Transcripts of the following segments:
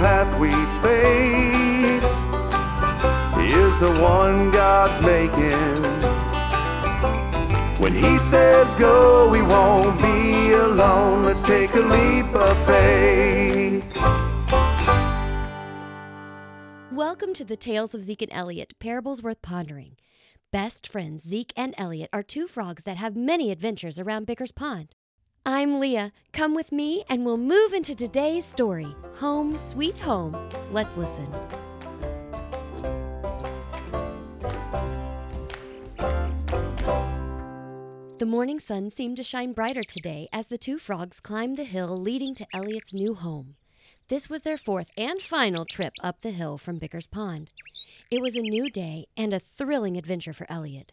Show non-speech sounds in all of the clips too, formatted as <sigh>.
path we face is the one God's making. When He says go, we won't be alone. Let's take a leap of faith. Welcome to the Tales of Zeke and Elliot, parables worth pondering. Best friends Zeke and Elliot are two frogs that have many adventures around Bicker's Pond. I'm Leah. Come with me and we'll move into today's story Home Sweet Home. Let's listen. The morning sun seemed to shine brighter today as the two frogs climbed the hill leading to Elliot's new home. This was their fourth and final trip up the hill from Bicker's Pond. It was a new day and a thrilling adventure for Elliot.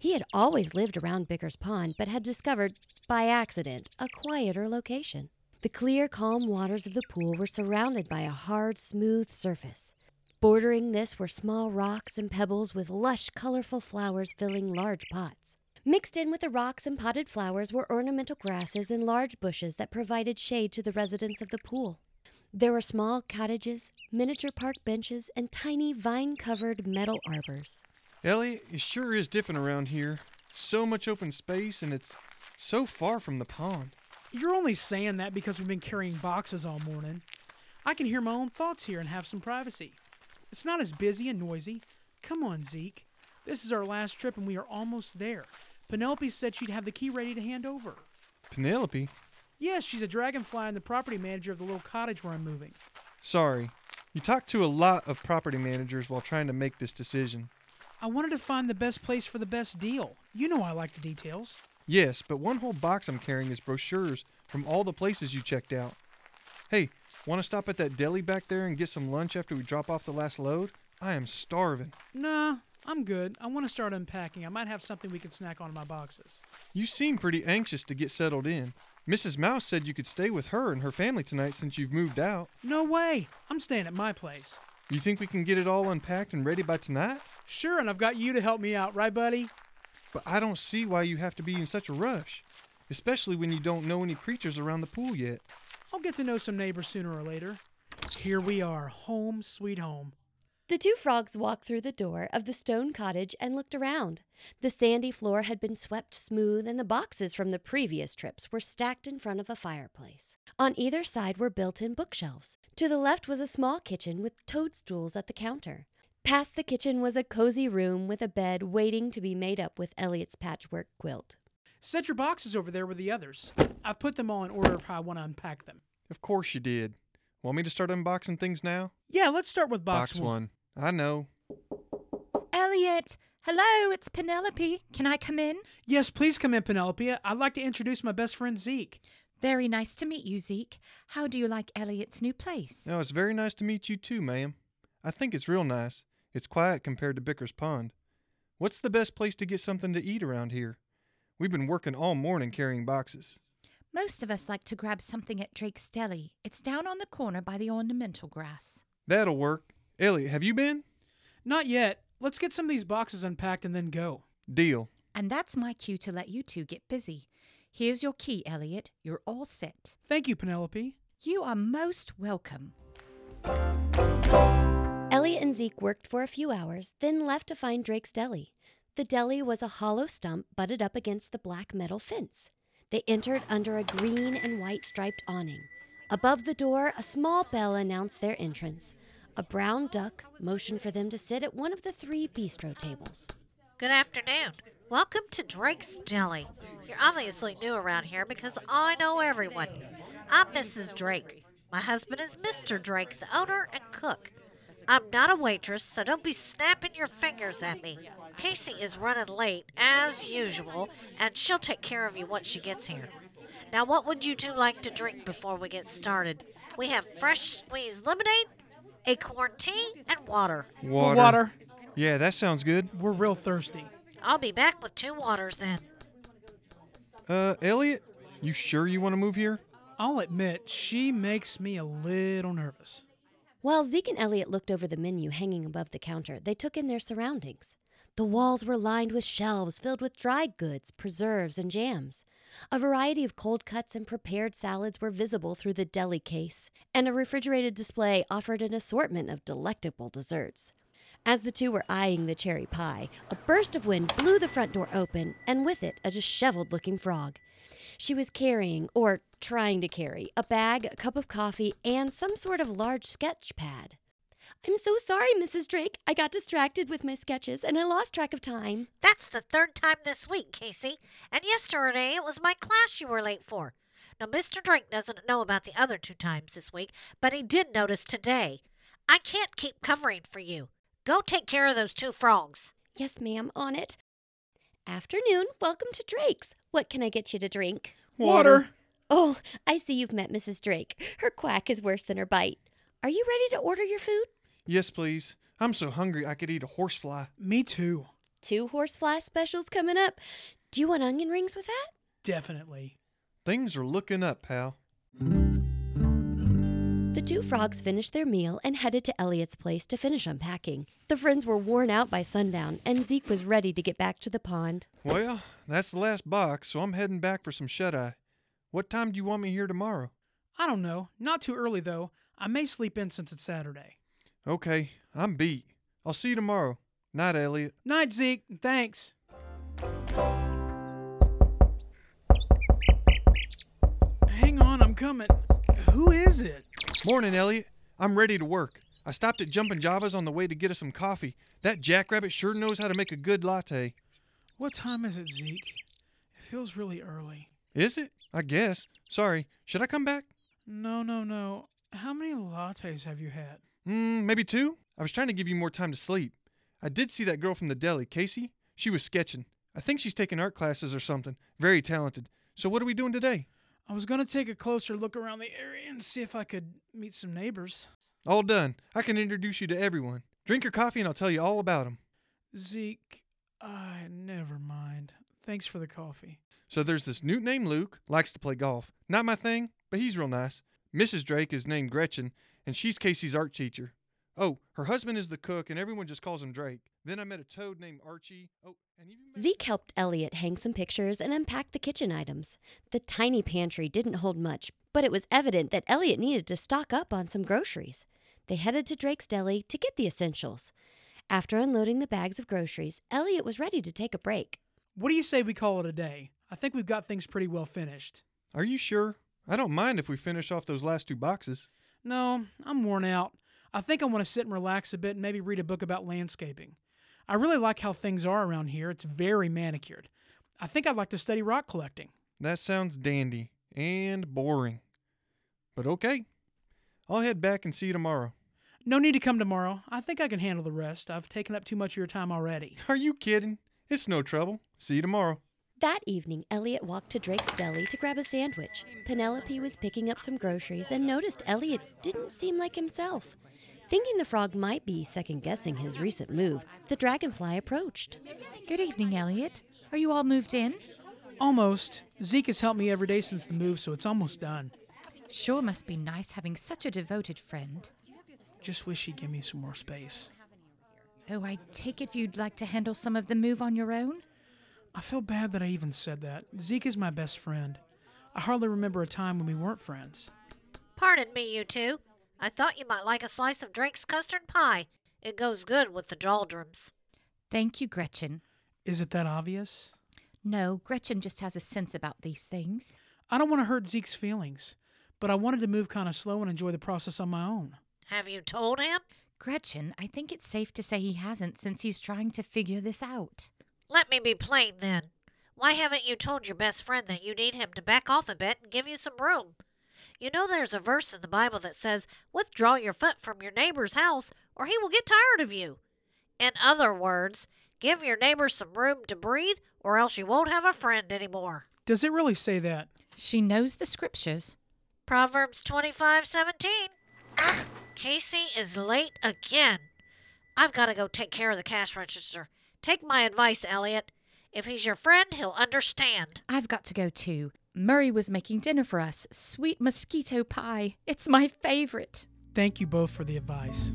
He had always lived around Bicker's Pond, but had discovered, by accident, a quieter location. The clear, calm waters of the pool were surrounded by a hard, smooth surface. Bordering this were small rocks and pebbles with lush, colorful flowers filling large pots. Mixed in with the rocks and potted flowers were ornamental grasses and large bushes that provided shade to the residents of the pool. There were small cottages, miniature park benches, and tiny vine covered metal arbors. Elliot, it sure is different around here. So much open space, and it's so far from the pond. You're only saying that because we've been carrying boxes all morning. I can hear my own thoughts here and have some privacy. It's not as busy and noisy. Come on, Zeke. This is our last trip and we are almost there. Penelope said she'd have the key ready to hand over. Penelope? Yes, she's a dragonfly and the property manager of the little cottage where I'm moving. Sorry. You talked to a lot of property managers while trying to make this decision. I wanted to find the best place for the best deal. You know I like the details. Yes, but one whole box I'm carrying is brochures from all the places you checked out. Hey, want to stop at that deli back there and get some lunch after we drop off the last load? I am starving. Nah, I'm good. I want to start unpacking. I might have something we can snack on in my boxes. You seem pretty anxious to get settled in. Mrs. Mouse said you could stay with her and her family tonight since you've moved out. No way. I'm staying at my place. You think we can get it all unpacked and ready by tonight? Sure, and I've got you to help me out, right, buddy? But I don't see why you have to be in such a rush, especially when you don't know any creatures around the pool yet. I'll get to know some neighbors sooner or later. Here we are, home sweet home. The two frogs walked through the door of the stone cottage and looked around. The sandy floor had been swept smooth, and the boxes from the previous trips were stacked in front of a fireplace. On either side were built in bookshelves. To the left was a small kitchen with toadstools at the counter. Past the kitchen was a cozy room with a bed waiting to be made up with Elliot's patchwork quilt. Set your boxes over there with the others. I've put them all in order of how I want to unpack them. Of course you did. Want me to start unboxing things now? Yeah, let's start with box, one. I know. Elliot, hello, it's Penelope. Can I come in? Yes, please come in, Penelope. I'd like to introduce my best friend Zeke. Very nice to meet you, Zeke. How do you like Elliot's new place? No, it's very nice to meet you too, ma'am. I think it's real nice. It's quiet compared to Bicker's Pond. What's the best place to get something to eat around here? We've been working all morning carrying boxes. Most of us like to grab something at Drake's Deli. It's down on the corner by the ornamental grass. That'll work. Elliot, have you been? Not yet. Let's get some of these boxes unpacked and then go. Deal. And that's my cue to let you two get busy. Here's your key, Elliot. You're all set. Thank you, Penelope. You are most welcome. Elliot and Zeke worked for a few hours, then left to find Drake's Deli. The deli was a hollow stump butted up against the black metal fence. They entered under a green and white striped awning. Above the door, a small bell announced their entrance. A brown duck motioned for them to sit at one of the three bistro tables. Good afternoon. Welcome to Drake's Deli. You're obviously new around here because I know everyone. I'm Mrs. Drake. My husband is Mr. Drake, the owner and cook. I'm not a waitress, so don't be snapping your fingers at me. Casey is running late, as usual, and she'll take care of you once she gets here. Now, what would you two like to drink before we get started? We have fresh squeezed lemonade, acorn tea, and water. Water. Water. Yeah, that sounds good. We're real thirsty. I'll be back with two waters then. Uh, Elliot, you sure you want to move here? I'll admit, she makes me a little nervous. While Zeke and Elliot looked over the menu hanging above the counter, they took in their surroundings. The walls were lined with shelves filled with dried goods, preserves, and jams. A variety of cold cuts and prepared salads were visible through the deli case, and a refrigerated display offered an assortment of delectable desserts. As the two were eyeing the cherry pie, a burst of wind blew the front door open, and with it, a disheveled looking frog. She was carrying, or trying to carry, a bag, a cup of coffee, and some sort of large sketch pad. I'm so sorry, Mrs. Drake. I got distracted with my sketches and I lost track of time. That's the third time this week, Casey. And yesterday it was my class you were late for. Now, Mr. Drake doesn't know about the other two times this week, but he did notice today. I can't keep covering for you. Go take care of those two frogs. Yes, ma'am, on it. Afternoon. Welcome to Drake's. What can I get you to drink? Water. Oh, I see you've met Mrs. Drake. Her quack is worse than her bite. Are you ready to order your food? Yes, please. I'm so hungry I could eat a horsefly. Me too. Two horsefly specials coming up. Do you want onion rings with that? Definitely. Things are looking up, pal. The two frogs finished their meal and headed to Elliot's place to finish unpacking. The friends were worn out by sundown, and Zeke was ready to get back to the pond. Well, that's the last box, so I'm heading back for some shut eye. What time do you want me here tomorrow? I don't know. Not too early, though. I may sleep in since it's Saturday. Okay, I'm beat. I'll see you tomorrow. Night, Elliot. Night, Zeke. Thanks. Hang on, I'm coming. Who is it? Morning, Elliot. I'm ready to work. I stopped at Jumpin' Java's on the way to get us some coffee. That jackrabbit sure knows how to make a good latte. What time is it, Zeke? It feels really early. Is it? I guess. Sorry. Should I come back? No, no, no. How many lattes have you had? Hmm, maybe two? I was trying to give you more time to sleep. I did see that girl from the deli, Casey. She was sketching. I think she's taking art classes or something. Very talented. So what are we doing today? I was going to take a closer look around the area and see if I could meet some neighbors. All done. I can introduce you to everyone. Drink your coffee and I'll tell you all about them. Zeke, I never mind. Thanks for the coffee. So there's this newt named Luke, likes to play golf. Not my thing, but he's real nice. Mrs. Drake is named Gretchen, and she's Casey's art teacher. Oh, her husband is the cook, and everyone just calls him Drake. Then I met a toad named Archie. Oh, and even Zeke helped Elliot hang some pictures and unpack the kitchen items. The tiny pantry didn't hold much, but it was evident that Elliot needed to stock up on some groceries. They headed to Drake's Deli to get the essentials. After unloading the bags of groceries, Elliot was ready to take a break. What do you say we call it a day? I think we've got things pretty well finished. Are you sure? I don't mind if we finish off those last two boxes. No, I'm worn out. I think I want to sit and relax a bit and maybe read a book about landscaping. I really like how things are around here. It's very manicured. I think I'd like to study rock collecting. That sounds dandy and boring. But okay. I'll head back and see you tomorrow. No need to come tomorrow. I think I can handle the rest. I've taken up too much of your time already. <laughs> Are you kidding? It's no trouble. See you tomorrow. That evening, Elliot walked to Drake's Deli to grab a sandwich. Penelope was picking up some groceries and noticed Elliot didn't seem like himself. Thinking the frog might be second guessing his recent move, the dragonfly approached. Good evening, Elliot. Are you all moved in? Almost. Zeke has helped me every day since the move, so it's almost done. Sure must be nice having such a devoted friend. Just wish he'd give me some more space. Oh, I take it you'd like to handle some of the move on your own? I feel bad that I even said that. Zeke is my best friend. I hardly remember a time when we weren't friends. Pardon me, you two. I thought you might like a slice of Drake's custard pie. It goes good with the doldrums. Thank you, Gretchen. Is it that obvious? No, Gretchen just has a sense about these things. I don't want to hurt Zeke's feelings, but I wanted to move kind of slow and enjoy the process on my own. Have you told him? Gretchen, I think it's safe to say he hasn't since he's trying to figure this out. Let me be plain then. Why haven't you told your best friend that you need him to back off a bit and give you some room? You know there's a verse in the Bible that says, Withdraw your foot from your neighbor's house, or he will get tired of you. In other words, give your neighbor some room to breathe, or else you won't have a friend anymore. Does it really say that? She knows the scriptures. Proverbs twenty-five seventeen. Ah, Casey is late again. I've got to go take care of the cash register. Take my advice, Elliot. If he's your friend, he'll understand. I've got to go too. Murray was making dinner for us. Sweet mosquito pie. It's my favorite. Thank you both for the advice.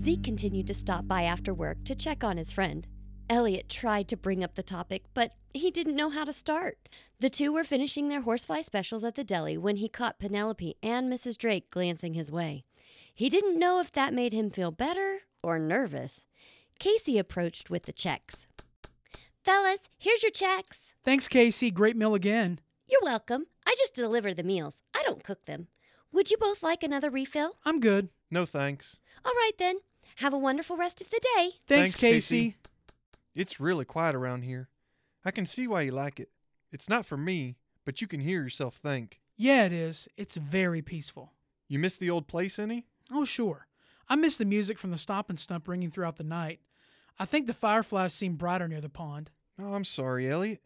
Zeke continued to stop by after work to check on his friend. Elliot tried to bring up the topic, but he didn't know how to start. The two were finishing their horsefly specials at the deli when he caught Penelope and Mrs. Drake glancing his way. He didn't know if that made him feel better or nervous. Casey approached with the checks. Fellas, here's your checks. Thanks, Casey. Great meal again. You're welcome. I just deliver the meals. I don't cook them. Would you both like another refill? I'm good. No thanks. All right then. Have a wonderful rest of the day. Thanks, Thanks, Casey. Casey. It's really quiet around here. I can see why you like it. It's not for me, but you can hear yourself think. Yeah, it is. It's very peaceful. You miss the old place any? Oh, sure. I miss the music from the stop and stump ringing throughout the night. I think the fireflies seem brighter near the pond. Oh, I'm sorry, Elliot.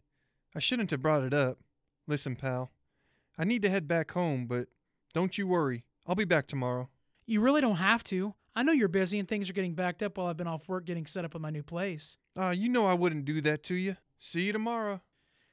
I shouldn't have brought it up. Listen, pal. I need to head back home, but don't you worry. I'll be back tomorrow. You really don't have to. I know you're busy and things are getting backed up while I've been off work getting set up with my new place. Ah, you know I wouldn't do that to you. See you tomorrow.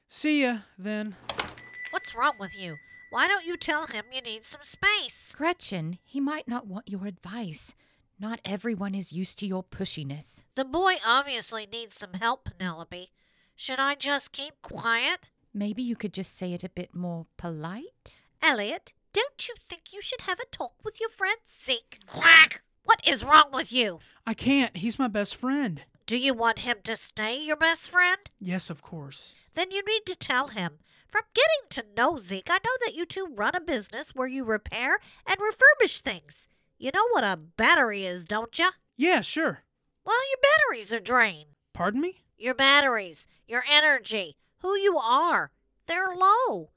See ya, then. What's wrong with you? Why don't you tell him you need some space? Gretchen, he might not want your advice. Not everyone is used to your pushiness. The boy obviously needs some help, Penelope. Should I just keep quiet? Maybe you could just say it a bit more polite? Elliot, don't you think you should have a talk with your friend Zeke? Quack! What is wrong with you? I can't. He's my best friend. Do you want him to stay your best friend? Yes, of course. Then you need to tell him. From getting to know Zeke, I know that you two run a business where you repair and refurbish things. You know what a battery is, don't you? Yeah, sure. Well, your batteries are drained. Pardon me? Your batteries, your energy, who you are, they're low.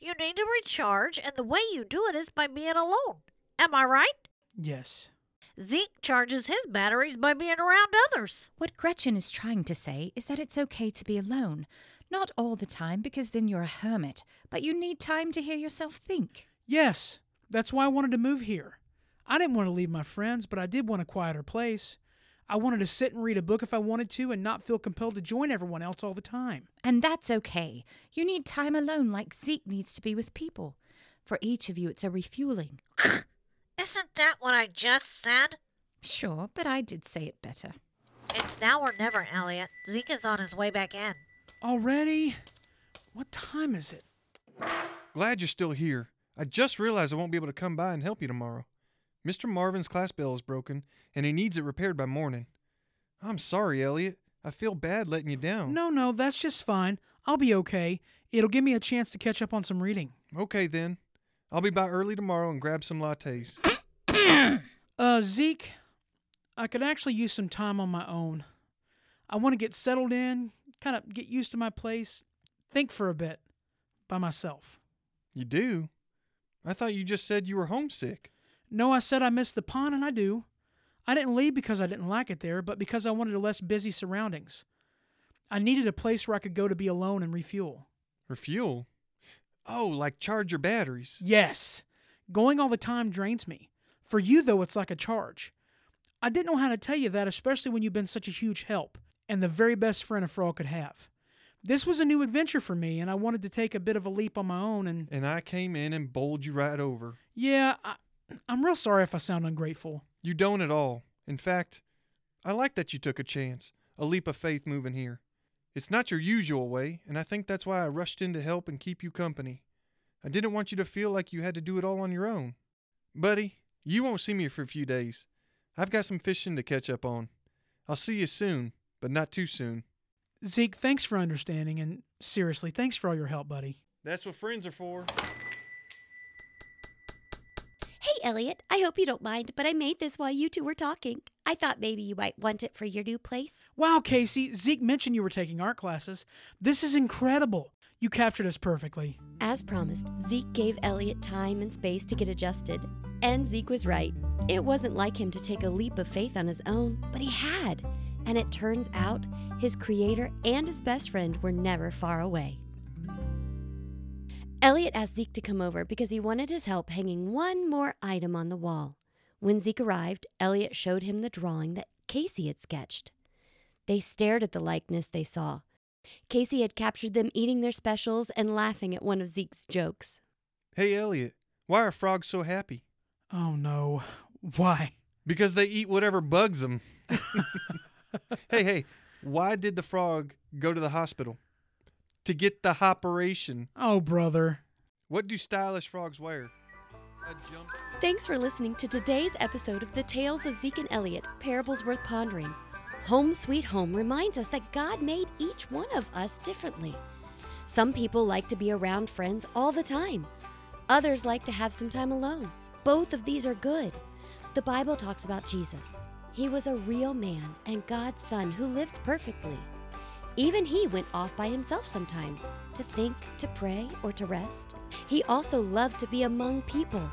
You need to recharge, and the way you do it is by being alone. Am I right? Yes. Zeke charges his batteries by being around others. What Gretchen is trying to say is that it's okay to be alone. Not all the time, because then you're a hermit, but you need time to hear yourself think. Yes. That's why I wanted to move here. I didn't want to leave my friends, but I did want a quieter place. I wanted to sit and read a book if I wanted to and not feel compelled to join everyone else all the time. And that's okay. You need time alone like Zeke needs to be with people. For each of you, it's a refueling. Isn't that what I just said? Sure, but I did say it better. It's now or never, Elliot. Zeke is on his way back in. Already? What time is it? Glad you're still here. I just realized I won't be able to come by and help you tomorrow. Mr. Marvin's class bell is broken, and he needs it repaired by morning. I'm sorry, Elliot. I feel bad letting you down. No, no, that's just fine. I'll be okay. It'll give me a chance to catch up on some reading. Okay, then. I'll be by early tomorrow and grab some lattes. <coughs> Uh, Zeke, I could actually use some time on my own. I want to get settled in, kind of get used to my place, think for a bit by myself. you do? I thought you just said you were homesick. No, I said I missed the pond, and I do. I didn't leave because I didn't like it there, but because I wanted a less busy surroundings. I needed a place where I could go to be alone and refuel. Refuel? Oh, like charge your batteries. Yes, going all the time drains me. For you, though, it's like a charge. I didn't know how to tell you that, especially when you've been such a huge help and the very best friend a frog could have. This was a new adventure for me, and I wanted to take a bit of a leap on my own. And And I came in and bowled you right over. yeah, I, I'm real sorry if I sound ungrateful. You don't at all. In fact, I like that you took a chance, a leap of faith moving here. It's not your usual way, and I think that's why I rushed in to help and keep you company. I didn't want you to feel like you had to do it all on your own. Buddy, you won't see me for a few days. I've got some fishing to catch up on. I'll see you soon, but not too soon. Zeke, thanks for understanding, and seriously, thanks for all your help, buddy. That's what friends are for. Hey, Elliot, I hope you don't mind, but I made this while you two were talking. I thought maybe you might want it for your new place. Wow, Casey, Zeke mentioned you were taking art classes. This is incredible. You captured us perfectly. As promised, Zeke gave Elliot time and space to get adjusted. And Zeke was right. It wasn't like him to take a leap of faith on his own, but he had. And it turns out his creator and his best friend were never far away. Elliot asked Zeke to come over because he wanted his help hanging one more item on the wall. When Zeke arrived, Elliot showed him the drawing that Casey had sketched. They stared at the likeness they saw. Casey had captured them eating their specials and laughing at one of Zeke's jokes. Hey, Elliot, why are frogs so happy? Oh no. Why? Because they eat whatever bugs them. <laughs> <laughs> hey, hey, Why did the frog go to the hospital? To get the operation. Oh, brother. What do stylish frogs wear? A jumpsuit. Thanks for listening to today's episode of the Tales of Zeke and Elliot Parables Worth Pondering. Home Sweet Home reminds us that God made each one of us differently. Some people like to be around friends all the time, others like to have some time alone. Both of these are good. The Bible talks about Jesus. He was a real man and God's Son who lived perfectly. Even he went off by himself sometimes to think, to pray, or to rest. He also loved to be among people.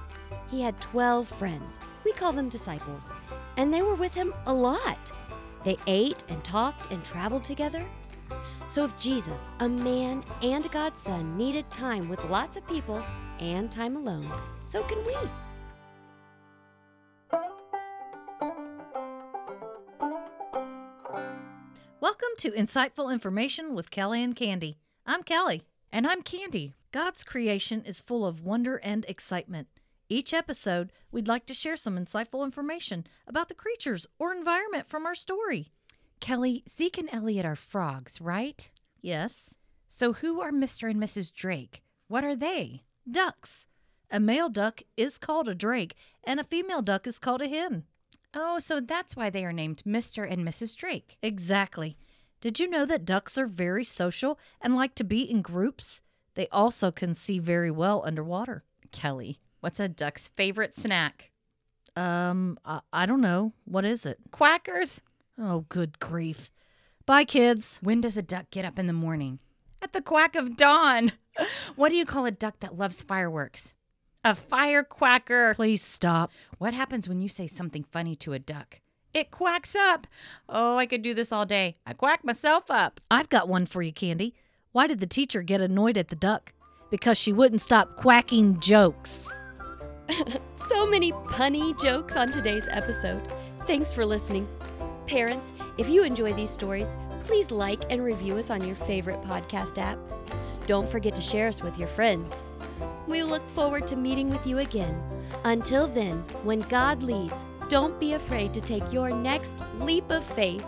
He had 12 friends. We call them disciples. And they were with him a lot. They ate and talked and traveled together. So if Jesus, a man and God's Son, needed time with lots of people and time alone, so can we. Welcome to Insightful Information with Kelly and Kandy. I'm Kelly. And I'm Kandy. God's creation is full of wonder and excitement. Each episode, we'd like to share some insightful information about the creatures or environment from our story. Kelly, Zeke and Elliot are frogs, right? Yes, So who are Mr. and Mrs. Drake? What are they? ducks. A male duck is called a drake, and a female duck is called a hen. Oh, so that's why they are named Mr. and Mrs. Drake. Exactly. Did you know that ducks are very social and like to be in groups? They also can see very well underwater. Kelly, what's a duck's favorite snack? Um, I, I don't know. What is it? Quackers. Oh, good grief. Bye, kids. When does a duck get up in the morning? At the quack of dawn. <laughs> What do you call a duck that loves fireworks? A firequacker. Please stop. What happens when you say something funny to a duck? It quacks up. Oh, I could do this all day. I quack myself up. I've got one for you, Kandy. Why did the teacher get annoyed at the duck? Because she wouldn't stop quacking jokes. <laughs> So many punny jokes on today's episode. Thanks for listening. Parents, if you enjoy these stories, please like and review us on your favorite podcast app. Don't forget to share us with your friends. We look forward to meeting with you again. Until then, when God leads, don't be afraid to take your next leap of faith.